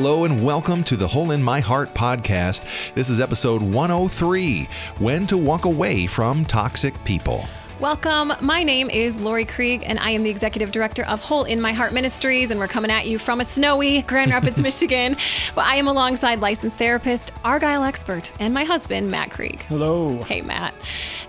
Hello and welcome to the Hole in My Heart podcast. This is episode 103 When to Walk Away from Toxic People. Welcome. My name is Lori Krieg, and I am the executive director of Hole in My Heart Ministries. And we're coming at you from a snowy Grand Rapids, Michigan. But I am alongside licensed therapist, Argyle expert, and my husband, Matt Krieg. Hello. Hey, Matt.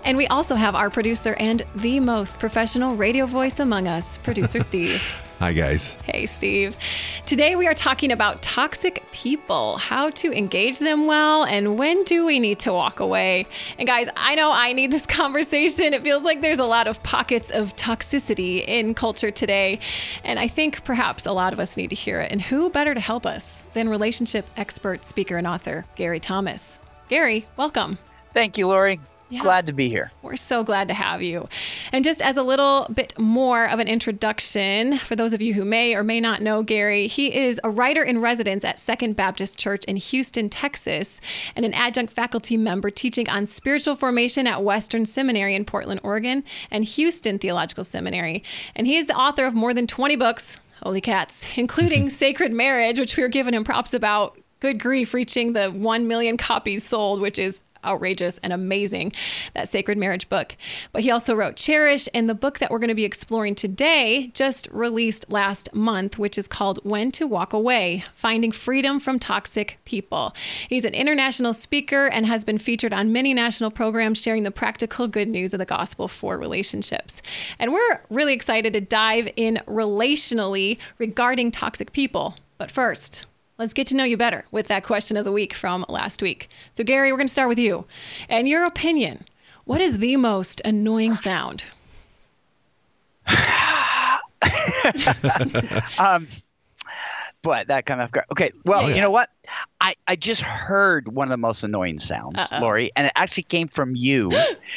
And we also have our producer and the most professional radio voice among us, producer Steve. Hi, guys. Hey, Steve. Today we are talking about toxic people, how to engage them well, and when do we need to walk away. And guys, I know I need this conversation. It feels like there's a lot of pockets of toxicity in culture today. And I think perhaps a lot of us need to hear it. And who better to help us than relationship expert, speaker, and author, Gary Thomas? Gary, welcome. Thank you, Lori. Yeah. Glad to be here. We're so glad to have you. And just as a little bit more of an introduction, for those of you who may or may not know Gary, he is a writer in residence at Second Baptist Church in Houston, Texas, and an adjunct faculty member teaching on spiritual formation at Western Seminary in Portland, Oregon, and Houston Theological Seminary. And he is the author of more than 20 books, holy cats, including Sacred Marriage, which we were giving him props about good grief, reaching the 1 million copies sold, which is outrageous and amazing, that sacred marriage book. But he also wrote Cherish, and the book that we're going to be exploring today just released last month, which is called When to Walk Away Finding Freedom from Toxic People. He's an international speaker and has been featured on many national programs sharing the practical good news of the gospel for relationships. And we're really excited to dive in relationally regarding toxic people. But first, let's get to know you better with that question of the week from last week. So, Gary, we're going to start with you. And your opinion what is the most annoying sound? um, but that kind of okay. Well, yeah. you know what? I, I just heard one of the most annoying sounds, Uh-oh. Lori, and it actually came from you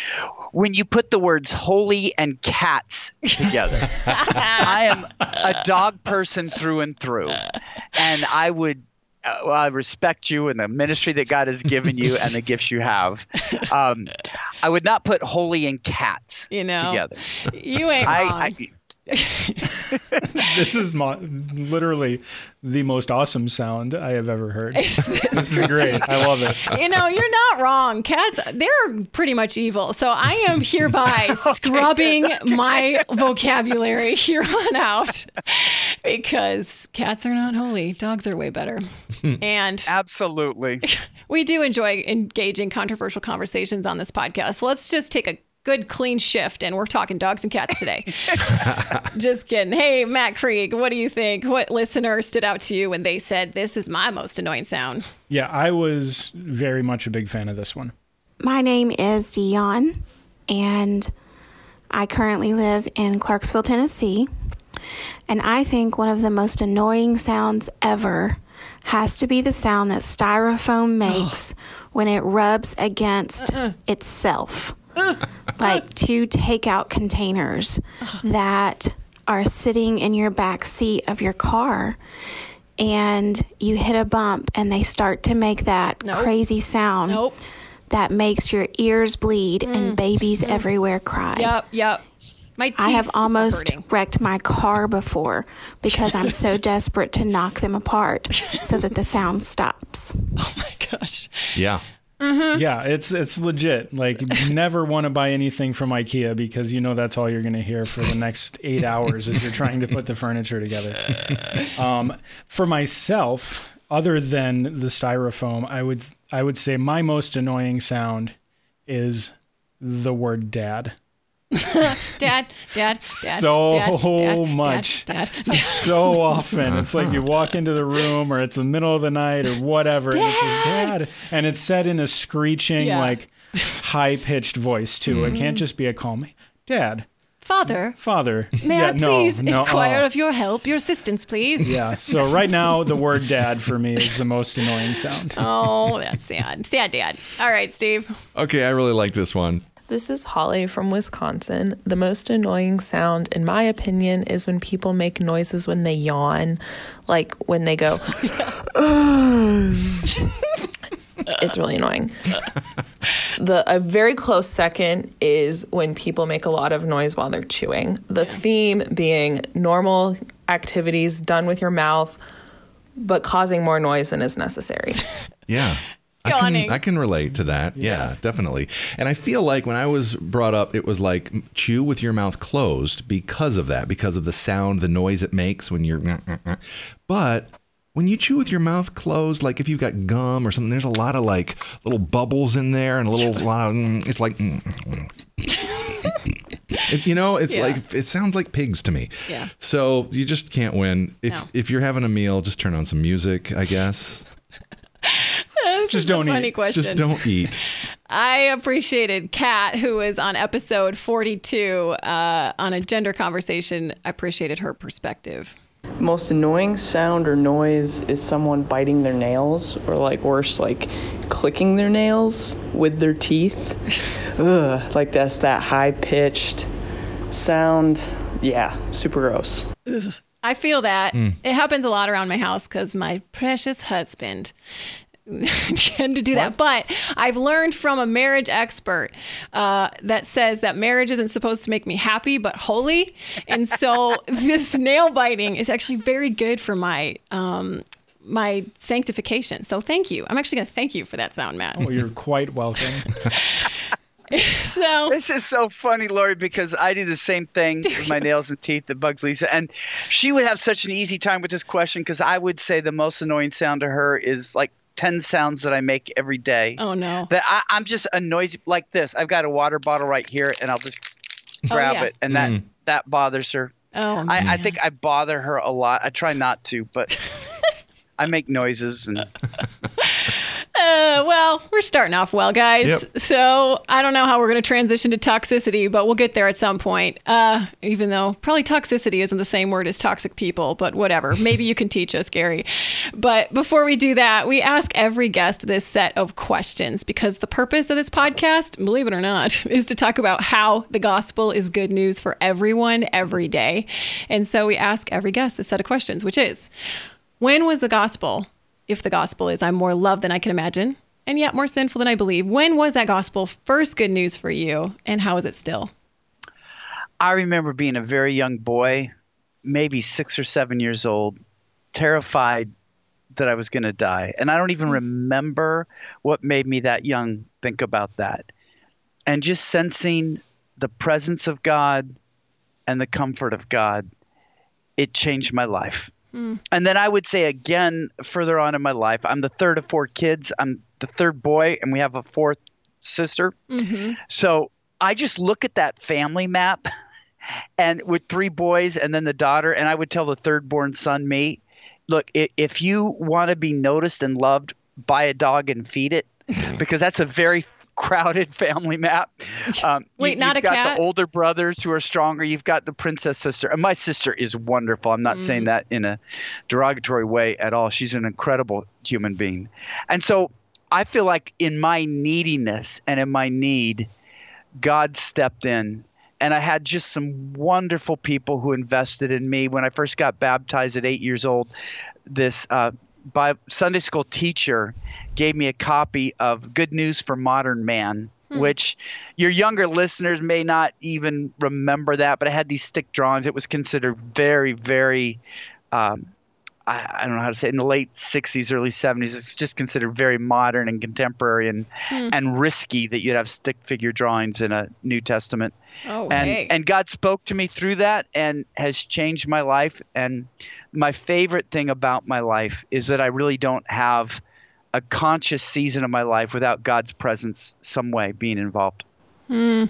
when you put the words holy and cats together. I am a dog person through and through, and I would. Uh, well, I respect you and the ministry that God has given you and the gifts you have. Um, I would not put holy and cats you know, together. You ain't I, wrong. I, this is my, literally the most awesome sound I have ever heard. this is great. I love it. You know, you're not wrong. Cats, they're pretty much evil. So I am hereby okay. scrubbing my vocabulary here on out because cats are not holy. Dogs are way better. and absolutely. We do enjoy engaging controversial conversations on this podcast. So let's just take a good clean shift and we're talking dogs and cats today. Just kidding. Hey matt krieg what do you think? What listener stood out to you when they said this is my most annoying sound yeah i was very much a big fan of this one. My name is dion and i currently live in clarksville tennessee. And i think one of the most annoying sounds ever has to be the sound that styrofoam makes when it rubs against uh-uh. itself like two takeout containers that are sitting in your back seat of your car and you hit a bump and they start to make that nope. crazy sound nope. that makes your ears bleed mm. and babies mm. everywhere cry. Yep, yep. My I have almost wrecked my car before because I'm so desperate to knock them apart so that the sound stops. Oh my gosh. Yeah. Mm-hmm. Yeah, it's it's legit. Like you never want to buy anything from IKEA because you know that's all you're going to hear for the next eight hours as you're trying to put the furniture together. Um, for myself, other than the styrofoam, I would I would say my most annoying sound is the word dad. dad, dad, dad, so dad, much, dad, so often. It's like you walk into the room, or it's the middle of the night, or whatever, dad! and it's just dad, and it's said in a screeching, yeah. like high pitched voice too. Mm-hmm. It can't just be a calm, dad. Father. Father. May yeah, I please no, inquire uh, of your help, your assistance, please? Yeah. So right now, the word dad for me is the most annoying sound. Oh, that's sad. Sad dad. All right, Steve. Okay, I really like this one. This is Holly from Wisconsin. The most annoying sound, in my opinion, is when people make noises when they yawn, like when they go. it's really annoying. The a very close second is when people make a lot of noise while they're chewing. The theme being normal activities done with your mouth but causing more noise than is necessary. Yeah. I can, I can relate to that. Yeah. yeah. definitely. And I feel like when I was brought up, it was like chew with your mouth closed because of that, because of the sound, the noise it makes when you're. Mm, mm, mm. But when you chew with your mouth closed, like if you've got gum or something, there's a lot of like little bubbles in there and a little lot of. Mm, it's like. Mm, it, you know, it's yeah. like it sounds like pigs to me. Yeah. So you just can't win. If no. if you're having a meal, just turn on some music, I guess. Just don't funny eat. Question. Just don't eat. I appreciated Kat, who was on episode 42 uh, on a gender conversation. I appreciated her perspective. Most annoying sound or noise is someone biting their nails, or like worse, like clicking their nails with their teeth. Ugh, like that's that high pitched sound. Yeah, super gross. I feel that. Mm. It happens a lot around my house because my precious husband tend to do what? that. But I've learned from a marriage expert uh, that says that marriage isn't supposed to make me happy, but holy. And so this nail biting is actually very good for my. Um, my sanctification. So thank you. I'm actually going to thank you for that sound, Matt. Oh, you're quite welcome. so this is so funny, Lori, because I do the same thing with my nails and teeth that bugs Lisa, and she would have such an easy time with this question because I would say the most annoying sound to her is like 10 sounds that I make every day. Oh, no. That I, am just a noisy, like this. I've got a water bottle right here, and I'll just oh, grab oh, yeah. it, and that, mm. that bothers her. Oh, I, I, think I bother her a lot. I try not to, but I make noises and Uh, well, we're starting off well, guys. Yep. So I don't know how we're going to transition to toxicity, but we'll get there at some point. Uh, even though probably toxicity isn't the same word as toxic people, but whatever. Maybe you can teach us, Gary. But before we do that, we ask every guest this set of questions because the purpose of this podcast, believe it or not, is to talk about how the gospel is good news for everyone every day. And so we ask every guest this set of questions, which is when was the gospel if the gospel is I'm more loved than I can imagine and yet more sinful than I believe. When was that gospel first good news for you and how is it still? I remember being a very young boy, maybe six or seven years old, terrified that I was going to die. And I don't even mm. remember what made me that young think about that. And just sensing the presence of God and the comfort of God, it changed my life. Mm. And then I would say again, further on in my life, I'm the third of four kids. I'm the third boy, and we have a fourth sister. Mm-hmm. So I just look at that family map, and with three boys and then the daughter, and I would tell the third born son, me, look, if you want to be noticed and loved, buy a dog and feed it, because that's a very crowded family map. Um, Wait, you, not you've got the older brothers who are stronger. You've got the princess sister, and my sister is wonderful. I'm not mm. saying that in a derogatory way at all. She's an incredible human being, and so I feel like in my neediness and in my need, God stepped in. And I had just some wonderful people who invested in me. When I first got baptized at eight years old, this uh, by Sunday school teacher gave me a copy of Good News for Modern Man, hmm. which your younger listeners may not even remember that, but I had these stick drawings. It was considered very, very, um, I, I, don't know how to say it, in the late 60s, early 70s. It's just considered very modern and contemporary and, hmm. and risky that you'd have stick figure drawings in a New Testament. Oh, and hey. and God spoke to me through that and has changed my life. And my favorite thing about my life is that I really don't have – a conscious season of my life without God's presence some way being involved. Hmm.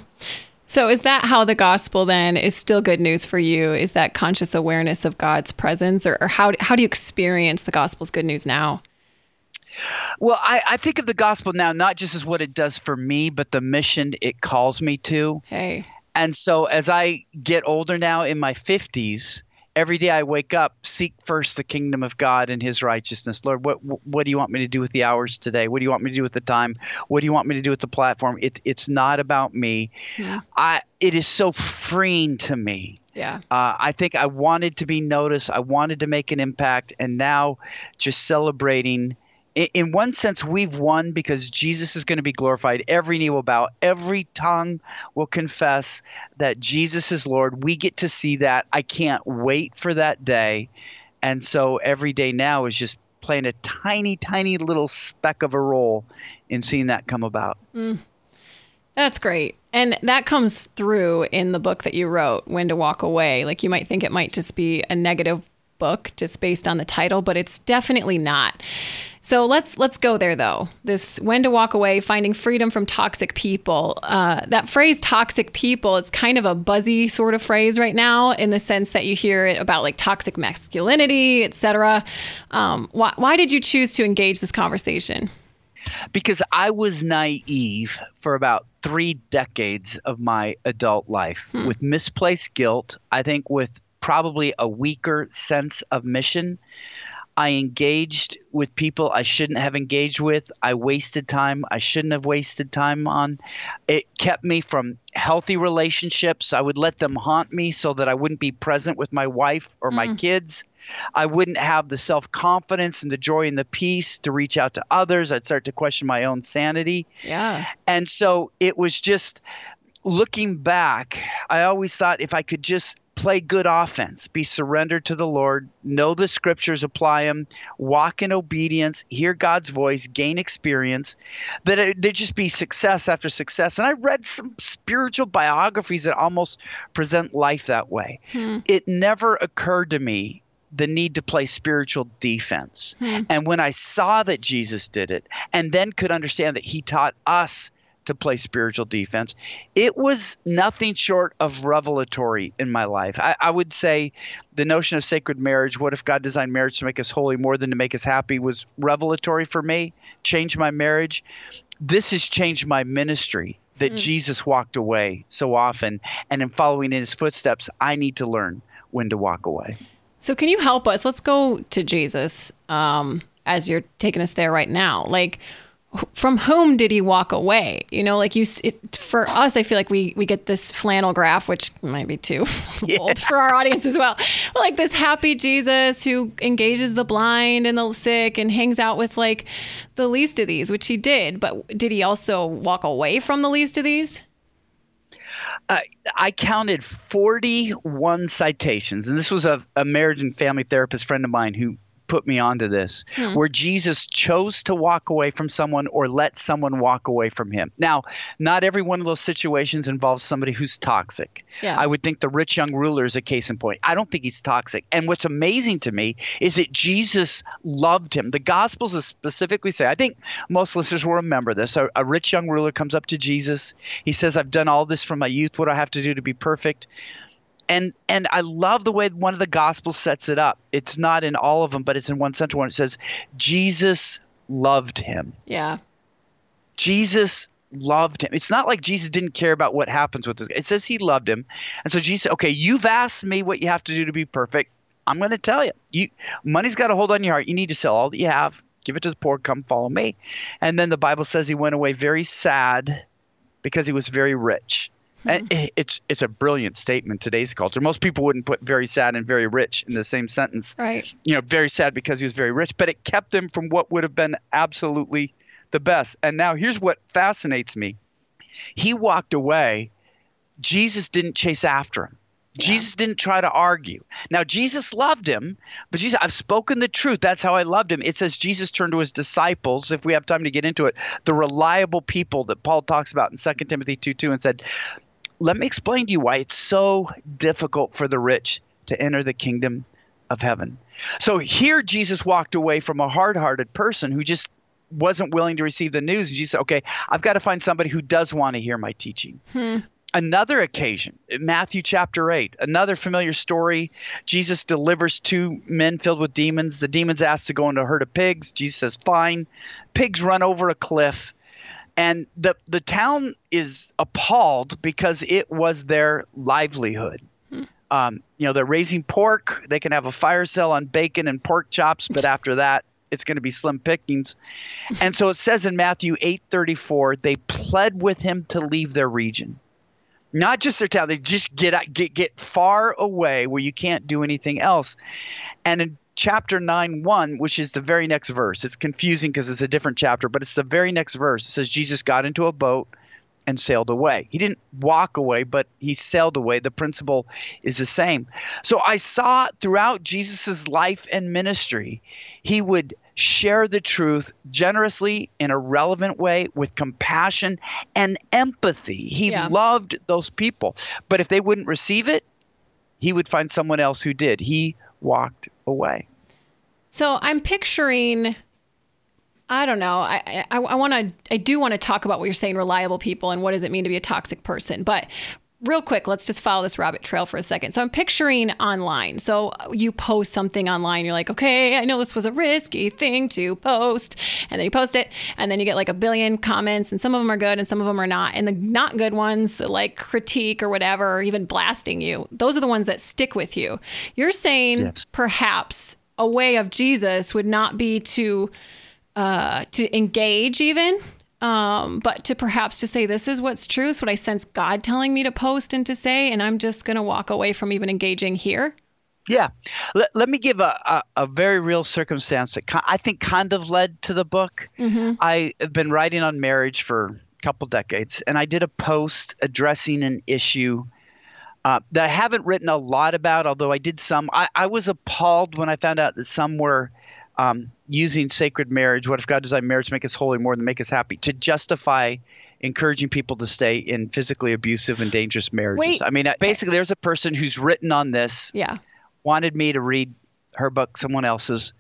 So is that how the gospel then is still good news for you? Is that conscious awareness of God's presence or, or how, how do you experience the gospel's good news now? Well, I, I, think of the gospel now not just as what it does for me, but the mission it calls me to. Hey. And so as I get older now in my 50s, every day I wake up, seek first the kingdom of God and His righteousness. Lord, what what do you want me to do with the hours today? What do you want me to do with the time? What do you want me to do with the platform? It's it's not about me. Yeah. I it is so freeing to me. Yeah. Uh, I think I wanted to be noticed. I wanted to make an impact, and now just celebrating in one sense, we've won because Jesus is going to be glorified. Every knee will bow, every tongue will confess that Jesus is Lord. We get to see that. I can't wait for that day. And so every day now is just playing a tiny, tiny little speck of a role in seeing that come about. Mm. That's great. And that comes through in the book that you wrote, When to Walk Away. Like you might think it might just be a negative book just based on the title, but it's definitely not. So let's let's go there though. This when to walk away, finding freedom from toxic people. Uh, that phrase "toxic people" it's kind of a buzzy sort of phrase right now, in the sense that you hear it about like toxic masculinity, etc. Um, why, why did you choose to engage this conversation? Because I was naive for about three decades of my adult life hmm. with misplaced guilt. I think with probably a weaker sense of mission. I engaged with people I shouldn't have engaged with. I wasted time I shouldn't have wasted time on. It kept me from healthy relationships. I would let them haunt me so that I wouldn't be present with my wife or my mm. kids. I wouldn't have the self confidence and the joy and the peace to reach out to others. I'd start to question my own sanity. Yeah. And so it was just looking back, I always thought if I could just play good offense, be surrendered to the Lord, know the scriptures, apply them, walk in obedience, hear God's voice, gain experience, that it, there'd just be success after success. And I read some spiritual biographies that almost present life that way. Hmm. It never occurred to me the need to play spiritual defense. Hmm. And when I saw that Jesus did it and then could understand that he taught us to play spiritual defense. It was nothing short of revelatory in my life. I, I, would say the notion of sacred marriage, what if God designed marriage to make us holy more than to make us happy, was revelatory for me, changed my marriage. This has changed my ministry that mm. Jesus walked away so often. And in following in his footsteps, I need to learn when to walk away. So, can you help us? Let's go to Jesus um, as you're taking us there right now. Like, from whom did he walk away? You know, like you, it, for us, I feel like we we get this flannel graph, which might be too yeah. old for our audience as well. Like this happy Jesus who engages the blind and the sick and hangs out with like the least of these, which he did. But did he also walk away from the least of these? Uh, I counted 41 citations, and this was a, a marriage and family therapist friend of mine who put me onto this, hmm. where Jesus chose to walk away from someone or let someone walk away from him. Now, not every one of those situations involves somebody who's toxic. Yeah. I would think the rich young ruler is a case in point. I don't think he's toxic. And what's amazing to me is that Jesus loved him. The Gospels specifically say, I think most listeners will remember this. A, a rich young ruler comes up to Jesus. He says, I've done all this from my youth. What do I have to do to be perfect? And and I love the way one of the gospels sets it up. It's not in all of them, but it's in one central one. It says Jesus loved him. Yeah. Jesus loved him. It's not like Jesus didn't care about what happens with this. It says he loved him. And so Jesus, okay, you've asked me what you have to do to be perfect. I'm going to tell you. You money's got a hold on your heart. You need to sell all that you have, give it to the poor, come follow me. And then the Bible says he went away very sad because he was very rich. Mm-hmm. It's it's a brilliant statement today's culture. Most people wouldn't put very sad and very rich in the same sentence. Right. You know, very sad because he was very rich, but it kept him from what would have been absolutely the best. And now here's what fascinates me. He walked away. Jesus didn't chase after him. Yeah. Jesus didn't try to argue. Now Jesus loved him, but Jesus, I've spoken the truth. That's how I loved him. It says Jesus turned to his disciples, if we have time to get into it, the reliable people that Paul talks about in 2 Timothy 2 2 and said, let me explain to you why it's so difficult for the rich to enter the kingdom of heaven. So here Jesus walked away from a hard-hearted person who just wasn't willing to receive the news. And Jesus said, okay, I've got to find somebody who does want to hear my teaching. Hmm. Another occasion, Matthew chapter 8, another familiar story. Jesus delivers two men filled with demons. The demons ask to go into a herd of pigs. Jesus says, fine. Pigs run over a cliff and the the town is appalled because it was their livelihood. Hmm. Um, you know, they're raising pork. They can have a fire sale on bacon and pork chops, but after that, it's going to be slim pickings. And so it says in Matthew 8:34, they pled with him to leave their region. Not just their town, they just get get get far away where you can't do anything else. And in chapter 9 1 which is the very next verse it's confusing because it's a different chapter but it's the very next verse it says jesus got into a boat and sailed away. He didn't walk away, but he sailed away. The principle is the same. So I saw throughout Jesus' life and ministry, he would share the truth generously in a relevant way with compassion and empathy. He yeah. loved those people. But if they wouldn't receive it, he would find someone else who did. He walked away. So I'm picturing I don't know. I I, I want to. I do want to talk about what you're saying, reliable people, and what does it mean to be a toxic person. But real quick, let's just follow this rabbit trail for a second. So I'm picturing online. So you post something online. You're like, okay, I know this was a risky thing to post, and then you post it, and then you get like a billion comments, and some of them are good, and some of them are not. And the not good ones that like critique or whatever, or even blasting you, those are the ones that stick with you. You're saying yes. perhaps a way of Jesus would not be to uh, to engage even um, but to perhaps to say this is what's true is what i sense god telling me to post and to say and i'm just going to walk away from even engaging here. Yeah. Let, let me give a, a, a, very real circumstance that i think kind of led to the book. Mm-hmm. i have been writing on marriage for a couple decades and i did a post addressing an issue uh, that i haven't written a lot about although i did some. I, I was appalled when i found out that some were um, using sacred marriage, what if God designed marriage to make us holy more than make us happy, to justify encouraging people to stay in physically abusive and dangerous marriages. Wait. I mean, basically, there's a person who's written on this. Yeah. Wanted me to read her book, someone else's,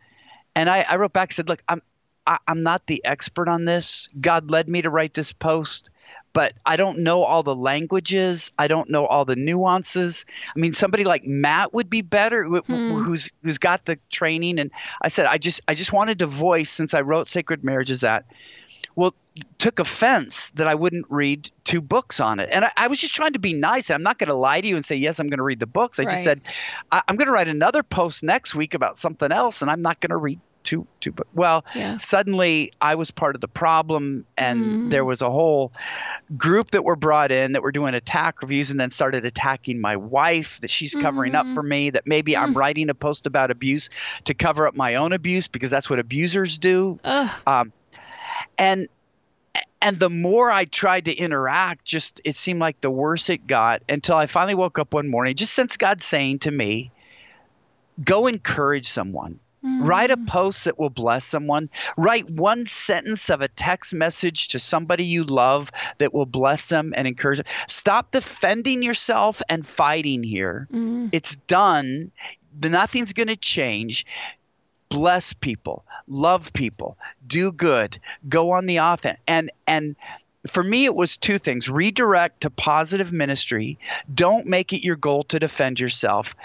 and I, I wrote back said, "Look, I'm I, am i am not the expert on this. God led me to write this post but I don't know all the languages. I don't know all the nuances. I mean, somebody like Matt would be better, hmm. who's who's got the training. And I said, I just I just wanted to voice since I wrote Sacred Marriages that, well, took offense that I wouldn't read two books on it. And I, I was just trying to be nice. I'm not going to lie to you and say yes, I'm going to read the books. I right. just said I, I'm going to write another post next week about something else, and I'm not going to read too too well yeah. suddenly i was part of the problem and mm-hmm. there was a whole group that were brought in that were doing attack reviews and then started attacking my wife that she's covering mm-hmm. up for me that maybe mm-hmm. i'm mm. writing a post about abuse to cover up my own abuse because that's what abusers do um, and and the more I tried to interact, just it seemed like the worse it got until I finally woke up one morning, just since God saying to me, go encourage someone. Mm. Write a post that will bless someone. Write one sentence of a text message to somebody you love that will bless them and encourage them. Stop defending yourself and fighting here. Mm. It's done. Nothing's going to change. Bless people, love people, do good, go on the offense. And and for me it was two things redirect to positive ministry don't make it your goal to defend yourself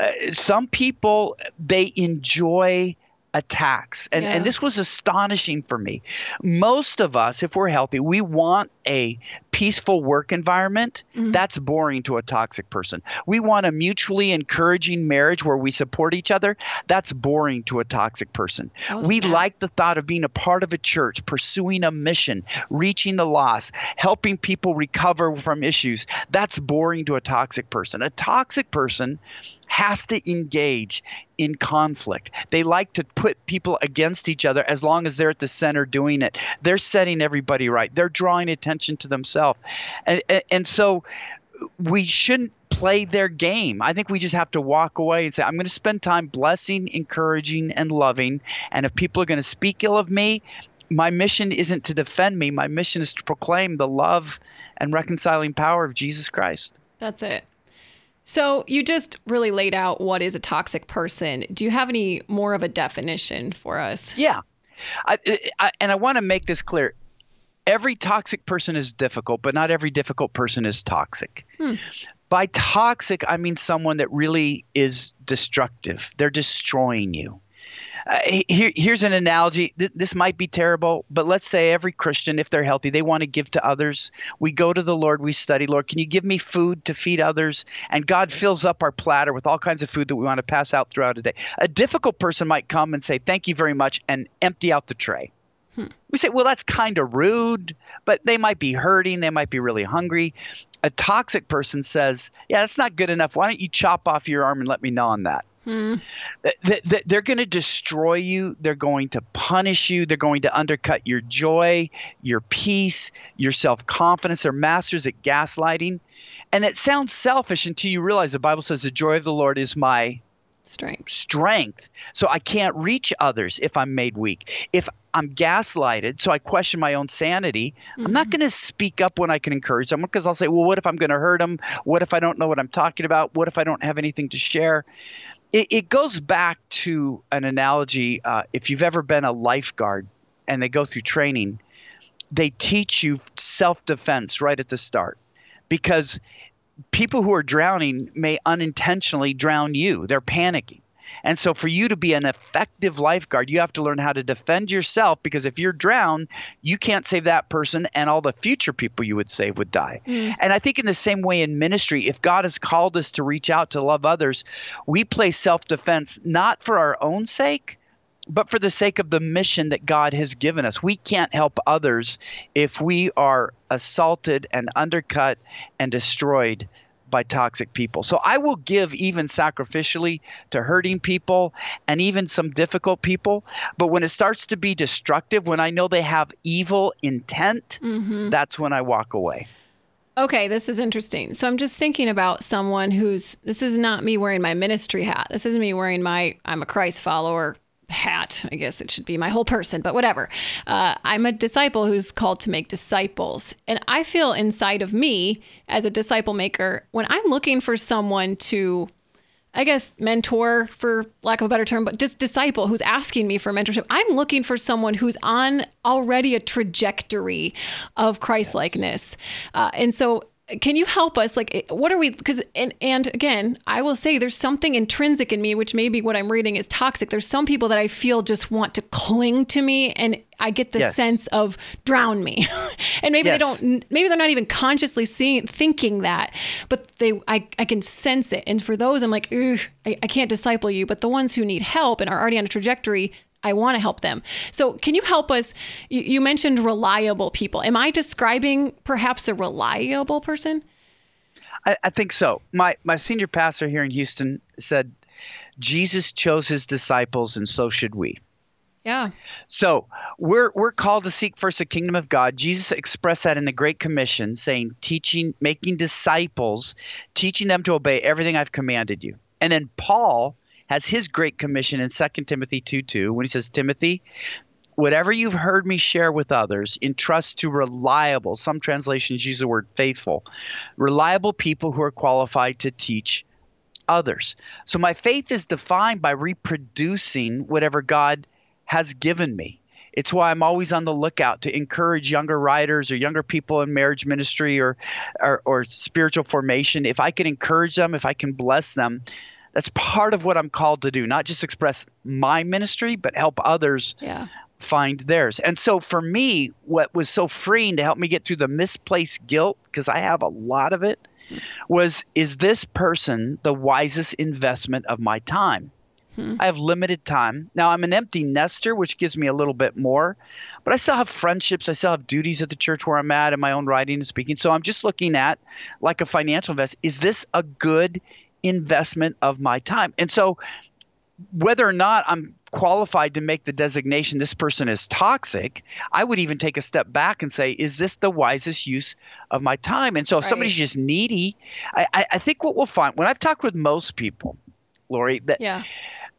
uh, some people they enjoy attacks. And, yeah. and this was astonishing for me. Most of us, if we're healthy, we want a peaceful work environment. Mm-hmm. That's boring to a toxic person. We want a mutually encouraging marriage where we support each other. That's boring to a toxic person. Oh, we snap. like the thought of being a part of a church, pursuing a mission, reaching the lost, helping people recover from issues. That's boring to a toxic person. A toxic person has to engage in conflict. They like to put people against each other as long as they're at the center doing it. They're setting everybody right. They're drawing attention to themselves. And, and, and so we shouldn't play their game. I think we just have to walk away and say, I'm going to spend time blessing, encouraging, and loving. And if people are going to speak ill of me, my mission isn't to defend me. My mission is to proclaim the love and reconciling power of Jesus Christ. That's it. So you just really laid out what is a toxic person. Do you have any more of a definition for us? Yeah. I, I, and I want to make this clear. Every toxic person is difficult, but not every difficult person is toxic. Hmm. By toxic, I mean someone that really is destructive. They're destroying you. Uh, here, here's an analogy. Th- this might be terrible, but let's say every Christian, if they're healthy, they want to give to others. We go to the Lord, we study, Lord, can you give me food to feed others? And God fills up our platter with all kinds of food that we want to pass out throughout a day. A difficult person might come and say, Thank you very much, and empty out the tray. Hmm. We say, well, that's kind of rude, but they might be hurting. They might be really hungry. A toxic person says, yeah, that's not good enough. Why don't you chop off your arm and let me know on that? Mm. They're going to destroy you. They're going to punish you. They're going to undercut your joy, your peace, your self confidence. They're masters at gaslighting. And it sounds selfish until you realize the Bible says the joy of the Lord is my strength. Strength. So I can't reach others if I'm made weak. If I'm gaslighted, so I question my own sanity. Mm-hmm. I'm not mm-hmm. going to speak up when I can encourage someone because I'll say, well, what if I'm going to hurt them? What if I don't know what I'm talking about? What if I don't have anything to share? It, it goes back to an analogy. Uh, if you've ever been a lifeguard and they go through training, they teach you self defense right at the start because people who are drowning may unintentionally drown you. They're panicking. And so, for you to be an effective lifeguard, you have to learn how to defend yourself because if you're drowned, you can't save that person, and all the future people you would save would die. Mm. And I think, in the same way in ministry, if God has called us to reach out to love others, we play self defense not for our own sake, but for the sake of the mission that God has given us. We can't help others if we are assaulted and undercut and destroyed by toxic people. So I will give even sacrificially to hurting people and even some difficult people. But when it starts to be destructive, when I know they have evil intent, mm-hmm. that's when I walk away. Okay, this is interesting. So I'm just thinking about someone who's this is not me wearing my ministry hat. This isn't me wearing my I'm a Christ follower hat. I guess it should be my whole person, but whatever. Uh, I'm a disciple who's called to make disciples. And I feel inside of me as a disciple maker, when I'm looking for someone to, I guess, mentor, for lack of a better term, but just disciple who's asking me for mentorship, I'm looking for someone who's on already a trajectory of Christ likeness. Uh, and so can you help us? Like eh, what are we because and, and again i will say there's something intrinsic in me which maybe what i'm reading is toxic. There's some people that i feel just want to cling to me and i get the yes. sense of drown me. And maybe yes. they don't maybe they're not even consciously seeing thinking that but they i, I can sense it. And for those i'm like I, I can't disciple you. But the ones who need help and are already on a trajectory I want to help them. So, can you help us? You, you, mentioned reliable people. Am I describing perhaps a reliable person? I, I think so. My my senior pastor here in Houston said, "Jesus chose his disciples, and so should we." Yeah. So we're we're called to seek first the kingdom of God. Jesus expressed that in the Great Commission, saying, "Teaching, making disciples, teaching them to obey everything I've commanded you." And then Paul has his great commission in 2 Timothy 2 2 when he says, Timothy, whatever you've heard me share with others, entrust to reliable, some translations use the word faithful, reliable people who are qualified to teach others. So my faith is defined by reproducing whatever God has given me. It's why I'm always on the lookout to encourage younger writers or younger people in marriage ministry or, or, or spiritual formation. If I can encourage them, if I can bless them, that's part of what I'm called to do, not just express my ministry, but help others yeah. find theirs. And so for me, what was so freeing to help me get through the misplaced guilt, because I have a lot of it, was is this person the wisest investment of my time? Hmm. I have limited time. Now I'm an empty nester, which gives me a little bit more, but I still have friendships. I still have duties at the church where I'm at and my own writing and speaking. So I'm just looking at like a financial invest. Is this a good investment of my time. And so, whether or not I'm qualified to make the designation this person is toxic, I would even take a step back and say, is this the wisest use of my time? And so, if right. somebody's just needy, I, I, think what we'll find when I've talked with most people, Lori, that. Yeah.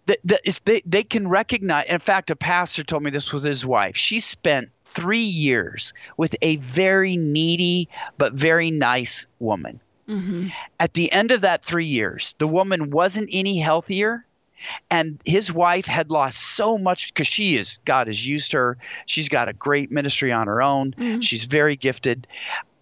That, that they, they can recognize. In fact, a pastor told me this with his wife. She spent three years with a very needy but very nice woman Mm-hmm. At the end of that three years, the woman wasn't any healthier. And his wife had lost so much because she is, God has used her. She's got a great ministry on her own. Mm-hmm. She's very gifted.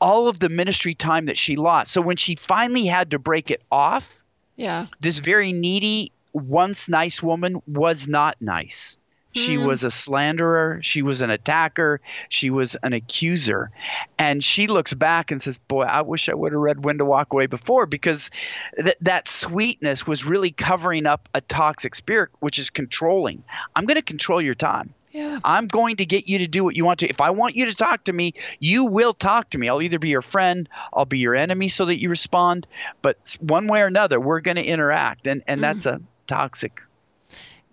All of the ministry time that she lost. So when she finally had to break it off, yeah, this very needy, once nice woman was not nice. She mm. was a slanderer. She was an attacker. She was an accuser. And she looks back and says, Boy, I wish I would have read When to Walk Away before because th- that sweetness was really covering up a toxic spirit, which is controlling. I'm going to control your time. Yeah. I'm going to get you to do what you want to. If I want you to talk to me, you will talk to me. I'll either be your friend, I'll be your enemy so that you respond, but one way or another, we're going to interact. And and mm. that's a toxic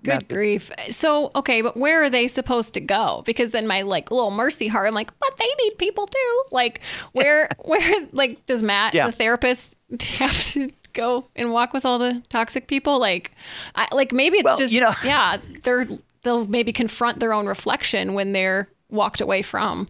Good grief. So, okay, but where are they supposed to go? Because then my like little mercy heart, I'm like, but they need people too. Like, where, where, like, does Matt, yeah. the therapist, have to go and walk with all the toxic people? Like, I, like maybe it's well, just, you know, yeah, they're they'll maybe confront their own reflection when they're walked away from.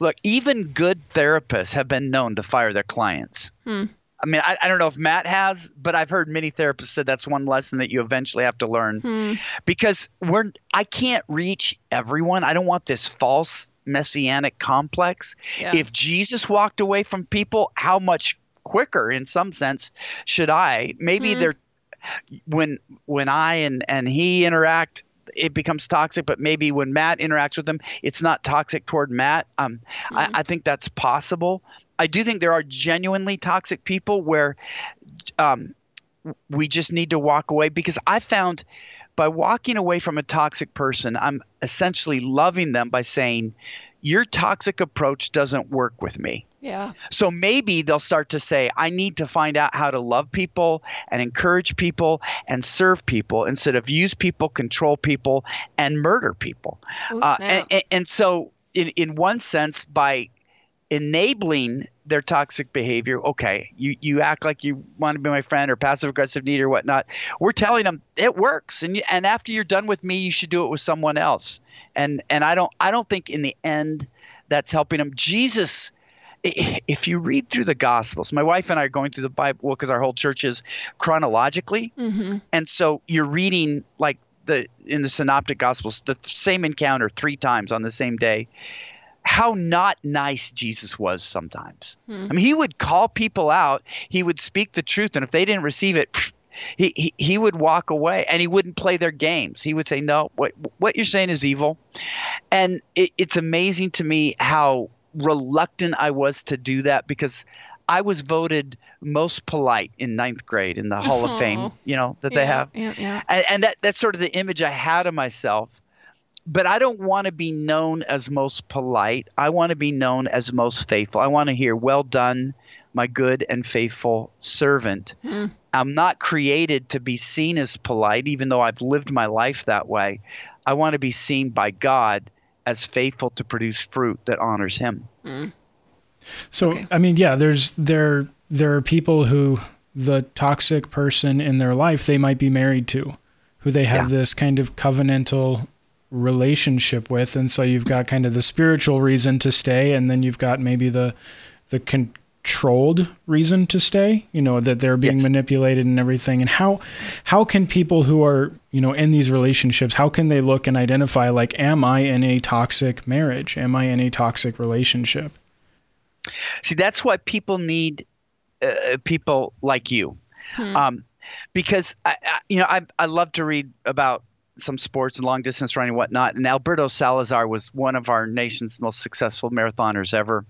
Look, even good therapists have been known to fire their clients. Hmm. I mean, I, I, don't know if Matt has, but I've heard many therapists say that's one lesson that you eventually have to learn hmm. because we're I can't reach everyone. I don't want this false messianic complex. Yeah. If Jesus walked away from people, how much quicker in some sense should I? Maybe hmm. they're when when I and and he interact it becomes toxic, but maybe when Matt interacts with them, it's not toxic toward Matt. Um, mm-hmm. I, I, think that's possible. I do think there are genuinely toxic people where um, we just need to walk away because I found by walking away from a toxic person, I'm essentially loving them by saying, Your toxic approach doesn't work with me. Yeah. So maybe they'll start to say, I need to find out how to love people and encourage people and serve people instead of use people, control people, and murder people. Oh, uh, and, and, and so, in, in one sense, by enabling their toxic behavior. Okay, you, you act like you want to be my friend or passive aggressive need or whatnot. We're telling them it works, and you, and after you're done with me, you should do it with someone else. And and I don't I don't think in the end that's helping them. Jesus. If you read through the Gospels, my wife and I are going through the Bible because our whole church is chronologically, mm-hmm. and so you're reading like the in the Synoptic Gospels the same encounter three times on the same day, how not nice Jesus was sometimes. Hmm. I mean, he would call people out, he would speak the truth, and if they didn't receive it, he, he, he would walk away and he wouldn't play their games. He would say, No, what, what you're saying is evil. And it, it's amazing to me how reluctant I was to do that because I was voted most polite in ninth grade in the Hall of Fame, you know, that yeah, they have. Yeah, yeah. And, and that, that's sort of the image I had of myself but I don't want to be known as most polite. I want to be known as most faithful. I want to hear, well done, my good and faithful servant. Mm. I'm not created to be seen as polite, even though I've lived my life that way. I want to be seen by God as faithful to produce fruit that honors Him. Mm. So, okay. I mean, yeah, there's there there are people who the toxic person in their life they might be married to, who they have yeah. this kind of covenantal relationship with. And so you've got kind of the spiritual reason to stay and then you've got maybe the the controlled reason to stay you know that they're being yes. manipulated and everything. And how how can people who are you know in these relationships how can they look and identify like am i in a toxic marriage? Am i in a toxic relationship? See that's why people need uh, people like you. Hmm. um, because I, I, you know I, I love to read about some sports and long distance running and whatnot. And Alberto Salazar was one of our nation's most successful marathoners ever.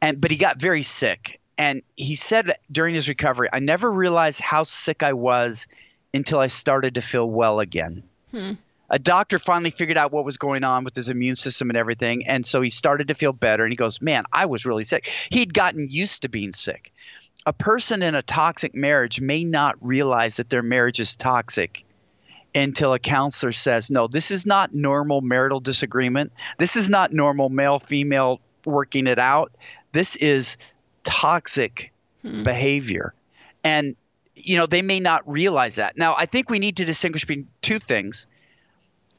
And but he got very sick. And he said during his recovery, I never realized how sick I was until I started to feel well again. Hmm. A doctor finally figured out what was going on with his immune system and everything. And so he started to feel better. And he goes, Man, I was really sick. He'd gotten used to being sick. A person in a toxic marriage may not realize that their marriage is toxic until a counselor says, no, this is not normal marital disagreement. This is not normal male female working it out. This is toxic hmm. behavior. And, you know, they may not realize that. Now, I think we need to distinguish between two things.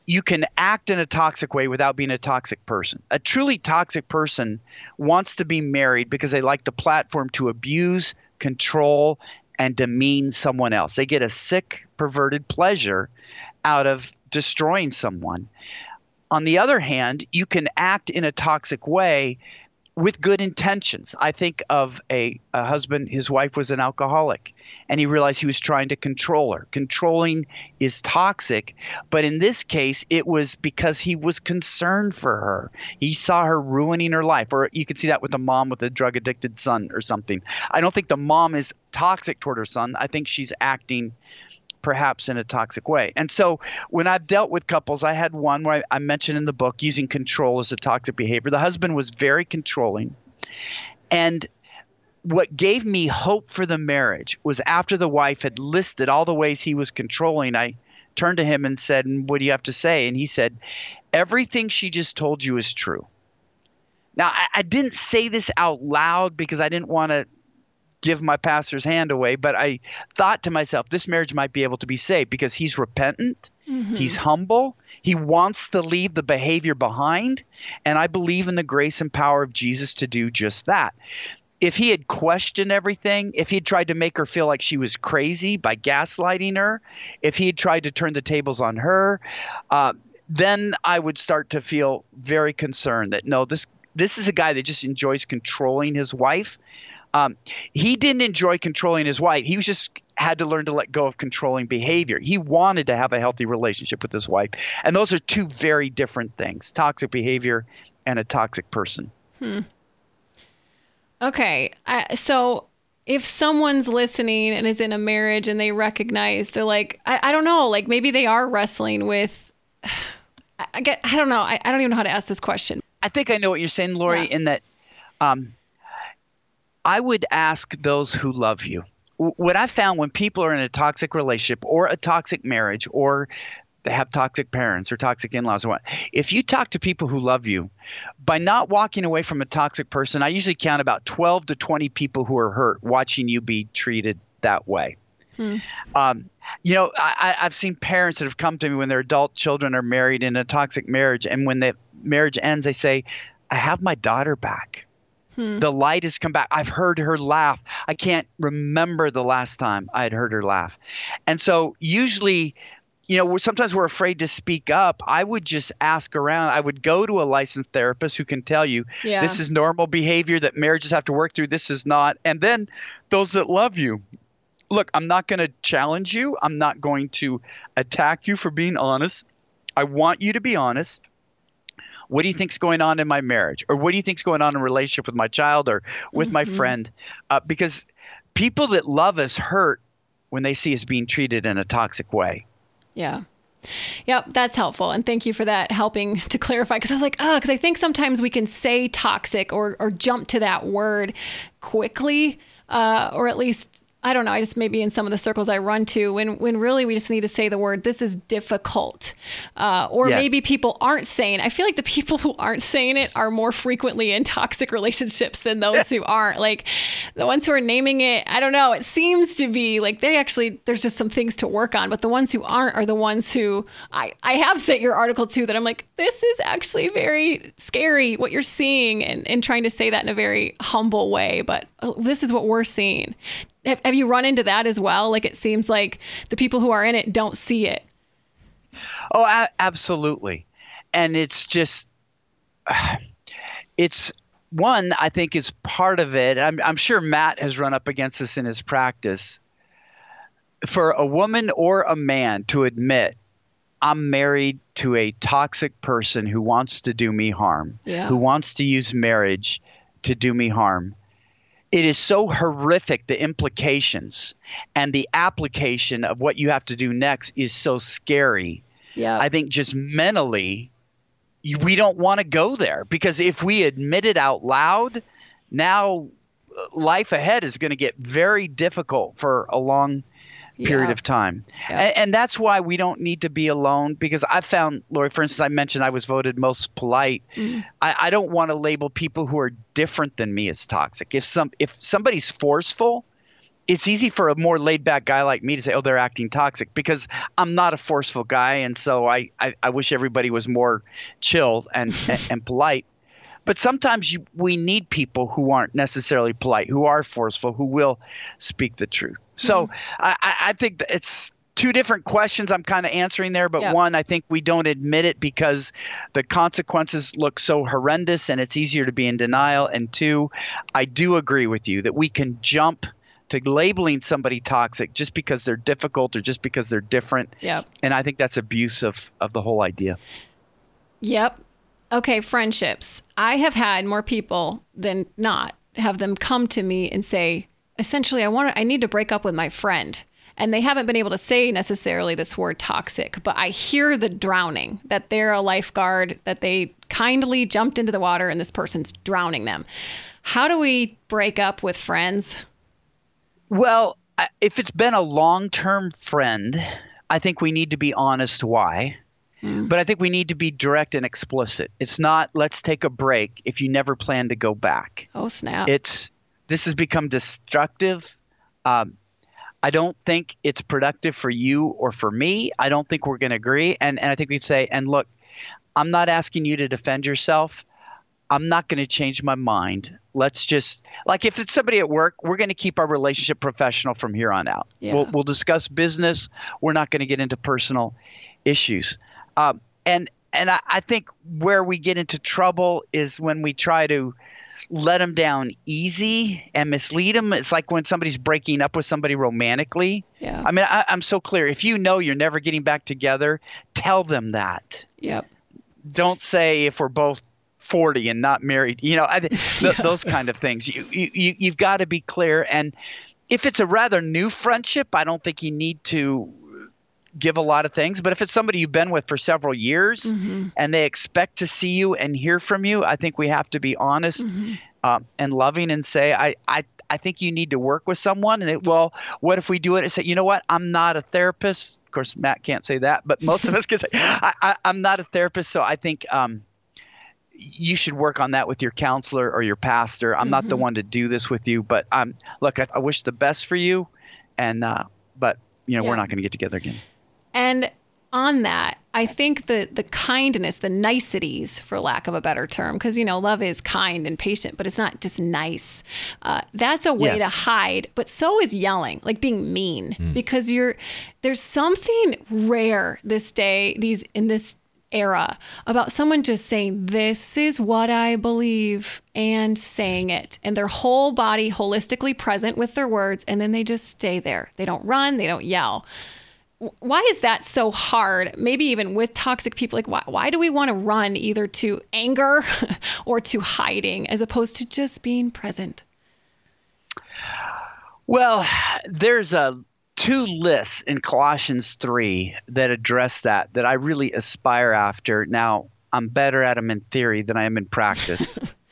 You can act in a toxic way without being a toxic person. A truly toxic person wants to be married because they like the platform to abuse, control, and demean someone else. They get a sick, perverted pleasure out of destroying someone. On the other hand, you can act in a toxic way with good intentions. I think of a, a, husband, his wife was an alcoholic, and he realized he was trying to control her. Controlling is toxic, but in this case, it was because he was concerned for her. He saw her ruining her life, or you could see that with a mom with a drug addicted son or something. I don't think the mom is toxic toward her son. I think she's acting perhaps in a toxic way. And so when I've dealt with couples, I had one where I, I mentioned in the book using control as a toxic behavior. The husband was very controlling. And what gave me hope for the marriage was after the wife had listed all the ways he was controlling, I turned to him and said, What do you have to say? And he said, Everything she just told you is true. Now, I, I didn't say this out loud because I didn't want to give my pastor's hand away, but I thought to myself, this marriage might be able to be saved because he's repentant, mm-hmm. he's humble, he wants to leave the behavior behind, and I believe in the grace and power of Jesus to do just that. If he had questioned everything, if he had tried to make her feel like she was crazy by gaslighting her, if he had tried to turn the tables on her, uh, then I would start to feel very concerned that no, this this is a guy that just enjoys controlling his wife. Um, he didn't enjoy controlling his wife. He was just had to learn to let go of controlling behavior. He wanted to have a healthy relationship with his wife, and those are two very different things: toxic behavior and a toxic person. Hmm. Okay, uh, so if someone's listening and is in a marriage and they recognize they're like, I, I don't know, like maybe they are wrestling with. I get, I don't know. I, I don't even know how to ask this question. I think I know what you're saying, Lori, yeah. in that um, I would ask those who love you. What I found when people are in a toxic relationship or a toxic marriage or they have toxic parents or toxic in-laws or what if you talk to people who love you by not walking away from a toxic person i usually count about 12 to 20 people who are hurt watching you be treated that way hmm. um, you know I, i've seen parents that have come to me when their adult children are married in a toxic marriage and when the marriage ends they say i have my daughter back Hmm. The light has come back. I've heard her laugh. I can't remember the last time I had heard her laugh. And so, usually, you know, sometimes we're afraid to speak up. I would just ask around. I would go to a licensed therapist who can tell you yeah. this is normal behavior that marriages have to work through. This is not. And then those that love you. Look, I'm not going to challenge you. I'm not going to attack you for being honest. I want you to be honest what do you think's going on in my marriage or what do you think's going on in relationship with my child or with mm-hmm. my friend uh, because people that love us hurt when they see us being treated in a toxic way yeah Yep, that's helpful. And thank you for that helping to clarify because I was like, oh, because I think sometimes we can say toxic or, or jump to that word quickly, uh, or at least I don't know. I just maybe in some of the circles I run to, when when really we just need to say the word. This is difficult, uh, or yes. maybe people aren't saying. I feel like the people who aren't saying it are more frequently in toxic relationships than those who aren't. Like the ones who are naming it. I don't know. It seems to be like they actually there's just some things to work on. But the ones who aren't are the ones who I I have sent your article to that I'm like this is actually very scary what you're seeing and and trying to say that in a very humble way. But oh, this is what we're seeing have, have you run into that as well? Like it seems like the people who are in it don't see it. Oh, a- absolutely. And it's just, it's one, I think is part of it. I'm, I'm sure Matt has run up against this in his practice. For a woman or a man to admit, I'm married to a toxic person who wants to do me harm, yeah. who wants to use marriage to do me harm it is so horrific the implications and the application of what you have to do next is so scary. Yeah. I think just mentally we don't want to go there because if we admit it out loud now uh, life ahead is going to get very difficult for a long period yeah. of time. Yeah. And, and, that's why we don't need to be alone because I found, Lori, for instance, I mentioned I was voted most polite. Mm. I, I don't want to label people who are different than me as toxic. If some if somebody's forceful, it's easy for a more laid back guy like me to say, oh, they're acting toxic because I'm not a forceful guy. And so I, I, I wish everybody was more chill and, and, and polite. But sometimes you, we need people who aren't necessarily polite, who are forceful, who will speak the truth. So mm-hmm. I, I think it's two different questions I'm kind of answering there, but yeah. one, I think we don't admit it because the consequences look so horrendous and it's easier to be in denial. And two, I do agree with you that we can jump to labeling somebody toxic just because they're difficult or just because they're different. Yep. And I think that's abuse of, of the whole idea. Yep. Okay, friendships. I have had more people than not have them come to me and say, essentially, I want to, I need to break up with my friend. and they haven't been able to say necessarily this word toxic, but I hear the drowning that they're a lifeguard, that they kindly jumped into the water and this person's drowning them. How do we break up with friends? Well, if it's been a long term friend, I think we need to be honest why. But I think we need to be direct and explicit. It's not let's take a break if you never plan to go back. Oh snap! It's this has become destructive. Um, I don't think it's productive for you or for me. I don't think we're going to agree. And and I think we'd say, and look, I'm not asking you to defend yourself. I'm not going to change my mind. Let's just like if it's somebody at work, we're going to keep our relationship professional from here on out. Yeah. We'll, we'll discuss business. We're not going to get into personal issues. Um, and and I, I think where we get into trouble is when we try to let them down easy and mislead them. It's like when somebody's breaking up with somebody romantically. Yeah. I mean, I, am so clear. If you know you're never getting back together, tell them that. Yep. Don't say if we're both 40 and not married. You know, I, th- yeah. those kind of things. You, you, you've got to be clear. And if it's a rather new friendship, I don't think you need to give a lot of things. But if it's somebody you've been with for several years mm-hmm. and they expect to see you and hear from you, I think we have to be honest mm-hmm. um, and loving and say, I, I, I think you need to work with someone. And it, well, what if we do it and say, you know what? I'm not a therapist. Of course, Matt can't say that, but most of us can say, I, am not a therapist. So I think um, you should work on that with your counselor or your pastor. I'm mm-hmm. not the mm-hmm. one to do this with you, but um, look, I, I wish the best for you. And, uh, but, you know, yeah. we're not going to get together again. And on that, I think the the kindness, the niceties, for lack of a better term, because you know love is kind and patient, but it's not just nice. Uh, that's a way yes. to hide, but so is yelling, like being mean, mm. because you're there's something rare this day, these in this era about someone just saying this is what I believe and saying it, and their whole body holistically present with their words, and then they just stay there. They don't run, they don't yell why is that so hard? Maybe even with toxic people, like why, why do we want to run either to anger or to hiding as opposed to just being present? Well, there's a two lists in Colossians 3 that address that that I really aspire after. Now, I'm better at them in theory than I am in practice.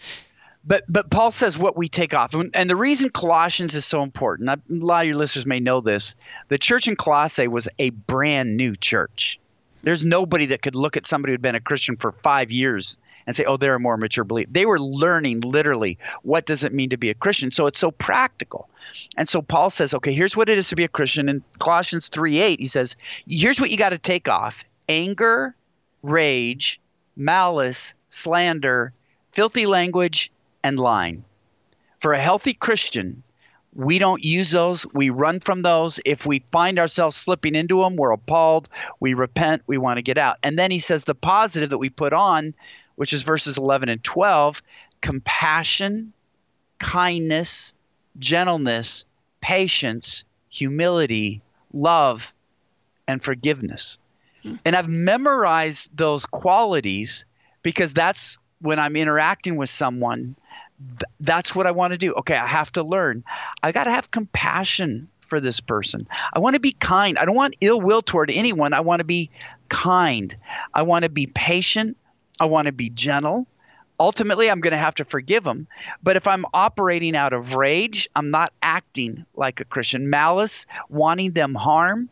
But but Paul says what we take off, and the reason Colossians is so important. A lot of your listeners may know this. The church in Colossae was a brand new church. There's nobody that could look at somebody who'd been a Christian for five years and say, "Oh, they're a more mature believer." They were learning literally what does it mean to be a Christian. So it's so practical. And so Paul says, "Okay, here's what it is to be a Christian." In Colossians 3:8, he says, "Here's what you got to take off: anger, rage, malice, slander, filthy language." And lying. For a healthy Christian, we don't use those. We run from those. If we find ourselves slipping into them, we're appalled. We repent. We want to get out. And then he says the positive that we put on, which is verses 11 and 12 compassion, kindness, gentleness, patience, humility, love, and forgiveness. Hmm. And I've memorized those qualities because that's when I'm interacting with someone th- that's what I want to do. Okay, I have to learn. I got to have compassion for this person. I want to be kind. I don't want ill will toward anyone. I want to be kind. I want to be patient. I want to be gentle. Ultimately, I'm going to have to forgive them. But if I'm operating out of rage, I'm not acting like a Christian. Malice, wanting them harm,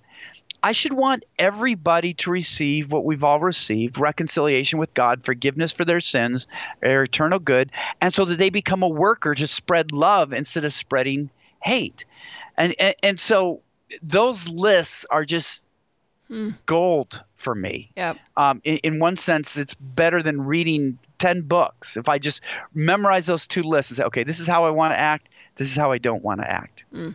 I should want everybody to receive what we've all received reconciliation with God, forgiveness for their sins, their eternal good, and so that they become a worker to spread love instead of spreading hate. And, and, and so those lists are just hmm. gold for me. Yep. Um, in, in one sense, it's better than reading 10 books. If I just memorize those two lists and say, okay, this is how I want to act, this is how I don't want to act. Hmm.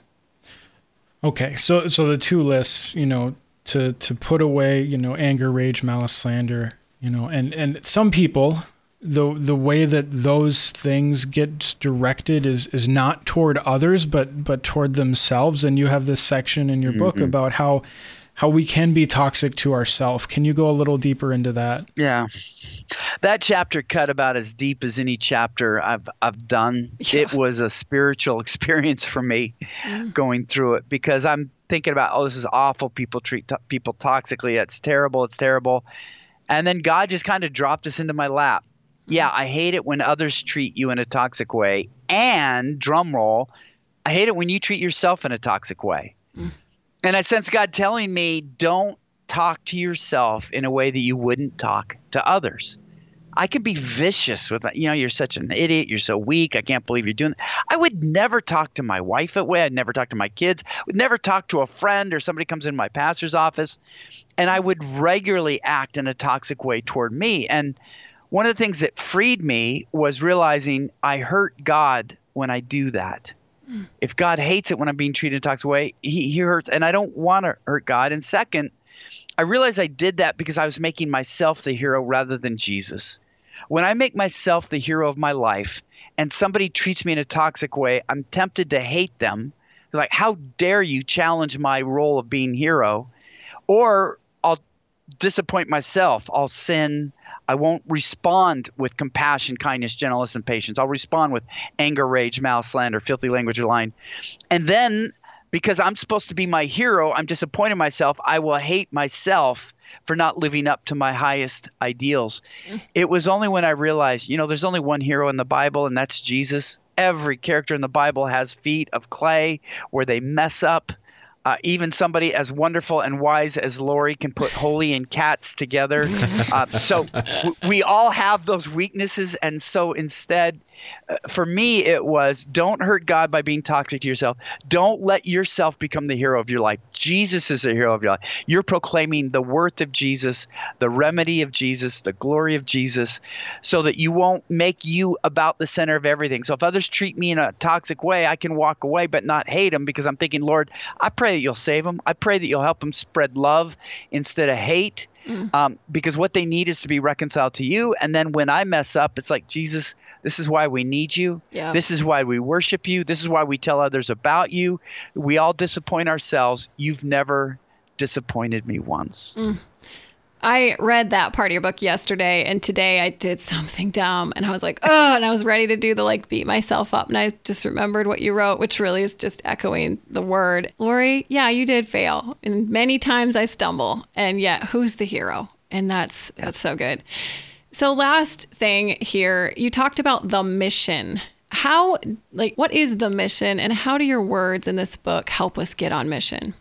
Okay, so so the two lists, you know, to to put away, you know, anger, rage, malice, slander, you know, and and some people the the way that those things get directed is is not toward others but but toward themselves and you have this section in your mm-hmm. book about how how we can be toxic to ourselves. Can you go a little deeper into that? Yeah. That chapter cut about as deep as any chapter I've I've done. Yeah. It was a spiritual experience for me mm. going through it because I'm thinking about oh this is awful people treat to- people toxically. It's terrible. It's terrible. And then God just kind of dropped this into my lap. Yeah, I hate it when others treat you in a toxic way. And drum roll, I hate it when you treat yourself in a toxic way. Mm. And I sense God telling me, don't talk to yourself in a way that you wouldn't talk to others. I can be vicious with you know you're such an idiot. You're so weak. I can't believe you're doing that. I would never talk to my wife that way. I'd never talk to my kids. Would never talk to a friend or somebody comes in my pastor's office. And I would regularly act in a toxic way toward me. And one of the things that freed me was realizing I hurt God when I do that if God hates it when I'm being treated in a toxic way, he, he hurts, and I don't want to hurt God. And second, I realized I did that because I was making myself the hero rather than Jesus. When I make myself the hero of my life and somebody treats me in a toxic way, I'm tempted to hate them. Like, how dare you challenge my role of being hero? Or I'll disappoint myself. I'll sin. I won't respond with compassion, kindness, gentleness, and patience. I'll respond with anger, rage, malice, slander, filthy language, or lying. And then, because I'm supposed to be my hero, I'm disappointing myself. I will hate myself for not living up to my highest ideals. Mm. It was only when I realized, you know, there's only one hero in the Bible, and that's Jesus. Every character in the Bible has feet of clay where they mess up uh, even somebody as wonderful and wise as Lori can put holy and cats together. Uh, so w- we all have those weaknesses. And so instead, Uh, for me, it was don't hurt God by being toxic to yourself. Don't let yourself become the hero of your life. Jesus is the hero of your life. You're proclaiming the worth of Jesus, the remedy of Jesus, the glory of Jesus, so that you won't make you about the center of everything. So if others treat me in a toxic way, I can walk away but not hate them because I'm thinking, Lord, I pray that you'll save them. I pray that you'll help them spread love instead of hate. Mm. Um, because what they need is to be reconciled to you. And then when I mess up, it's like, Jesus, this is why we need you. Yeah. This is why we worship you. This is why we tell others about you. We all disappoint ourselves. You've never disappointed me once. Mm. I read that part of your book yesterday, and today I did something dumb, and I was like, oh, and I was ready to do the like beat myself up, and I just remembered what you wrote, which really is just echoing the word. Lori, yeah, you did fail, and many times I stumble, and yet who's the hero? And that's that's so good. So last thing here, you talked about the mission. How like what is the mission, and how do your words in this book help us get on mission?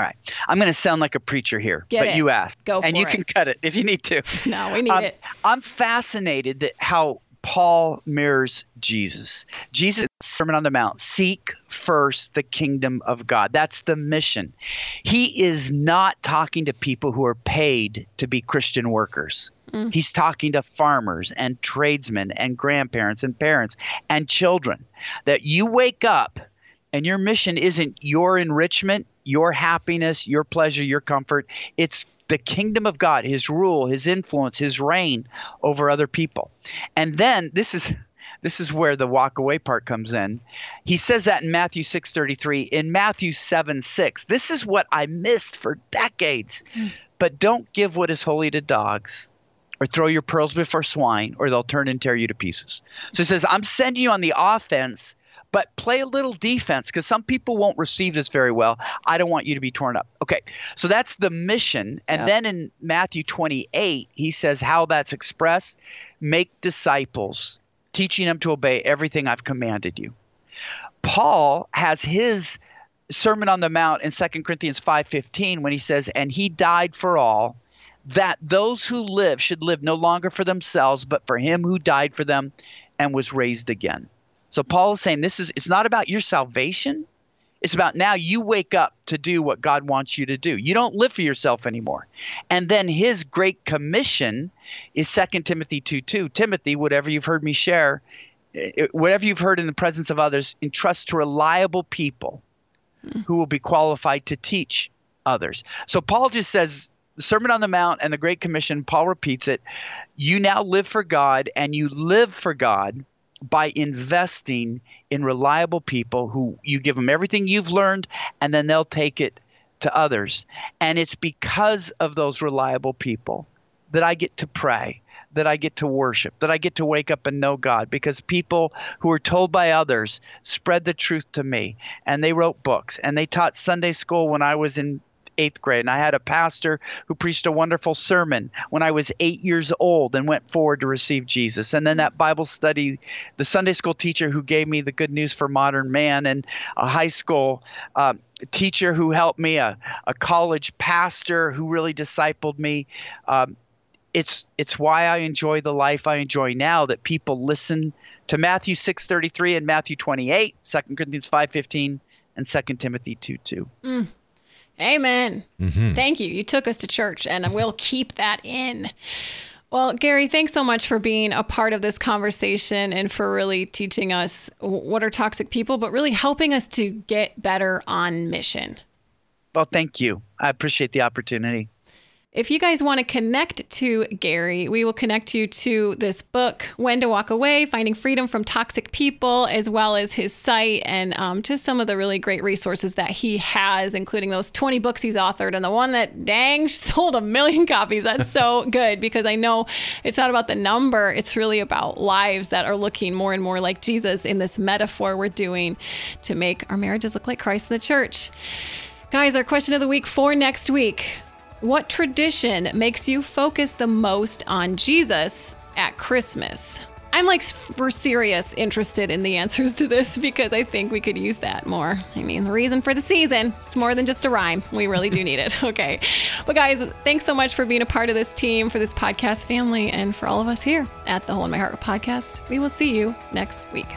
All right. I'm going to sound like a preacher here, Get but it. you asked. Go and you it. can cut it if you need to. no, we need um, it. I'm fascinated that how Paul mirrors Jesus. Jesus Sermon on the Mount, seek first the kingdom of God. That's the mission. He is not talking to people who are paid to be Christian workers. Mm. He's talking to farmers and tradesmen and grandparents and parents and children. That you wake up and your mission isn't your enrichment, your happiness, your pleasure, your comfort. It's the kingdom of God, his rule, his influence, his reign over other people. And then this is this is where the walk away part comes in. He says that in Matthew 6:33, in Matthew 7, 6. This is what I missed for decades. But don't give what is holy to dogs or throw your pearls before swine or they'll turn and tear you to pieces. So he says, I'm sending you on the offense but play a little defense because some people won't receive this very well. I don't want you to be torn up. Okay, so that's the mission. And yep. then in Matthew 28, he says how that's expressed make disciples, teaching them to obey everything I've commanded you. Paul has his Sermon on the Mount in 2 Corinthians 5:15 when he says and he died for all that those who live should live no longer for themselves but for him who died for them and was raised again. So Paul is saying this is it's not about your salvation. It's about now you wake up to do what God wants you to do. You don't live for yourself anymore. And then his great commission is 2 Timothy 2 2. Timothy, whatever you've heard me share, eh, whatever you've heard in the presence of others, entrust to reliable people who will be qualified to teach others. So Paul just says, the Sermon on the Mount and the Great Commission, Paul repeats it. You now live for God and you live for God by investing in reliable people who you give them everything you've learned and then they'll take it to others. And it's because of those reliable people that I get to pray, that I get to worship, that I get to wake up and know God because people who are told by others spread the truth to me. And they wrote books and they taught Sunday school when I was in eighth grade. And I had a pastor who preached a wonderful sermon when I was eight years old and went forward to receive Jesus. And then that Bible study, the Sunday school teacher who gave me the good news for modern man, and a high school um, teacher who helped me, a, a college pastor who really discipled me. Um, it's it's why I enjoy the life I enjoy now that people listen to Matthew 6:33 and Matthew 28, 2 Corinthians 5:15 and 2 Timothy 2:2. Mm. Amen. Mm-hmm. Thank you. You took us to church and we'll keep that in. Well, Gary, thanks so much for being a part of this conversation and for really teaching us what are toxic people, but really helping us to get better on mission. Well, thank you. I appreciate the opportunity. If you guys want to connect to Gary, we will connect you to this book, When to Walk Away Finding Freedom from Toxic People, as well as his site and um, just some of the really great resources that he has, including those 20 books he's authored and the one that, dang, sold a million copies. That's so good because I know it's not about the number, it's really about lives that are looking more and more like Jesus in this metaphor we're doing to make our marriages look like Christ in the church. Guys, our question of the week for next week what tradition makes you focus the most on Jesus at Christmas? I'm like for serious interested in the answers to this because I think we could use that more. I mean, the reason for the season, it's more than just a rhyme. We really do need it. Okay. But guys, thanks so much for being a part of this team, for this podcast family, and for all of us here at the Hole in My Heart podcast. We will see you next week.